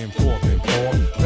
back and forth and forth.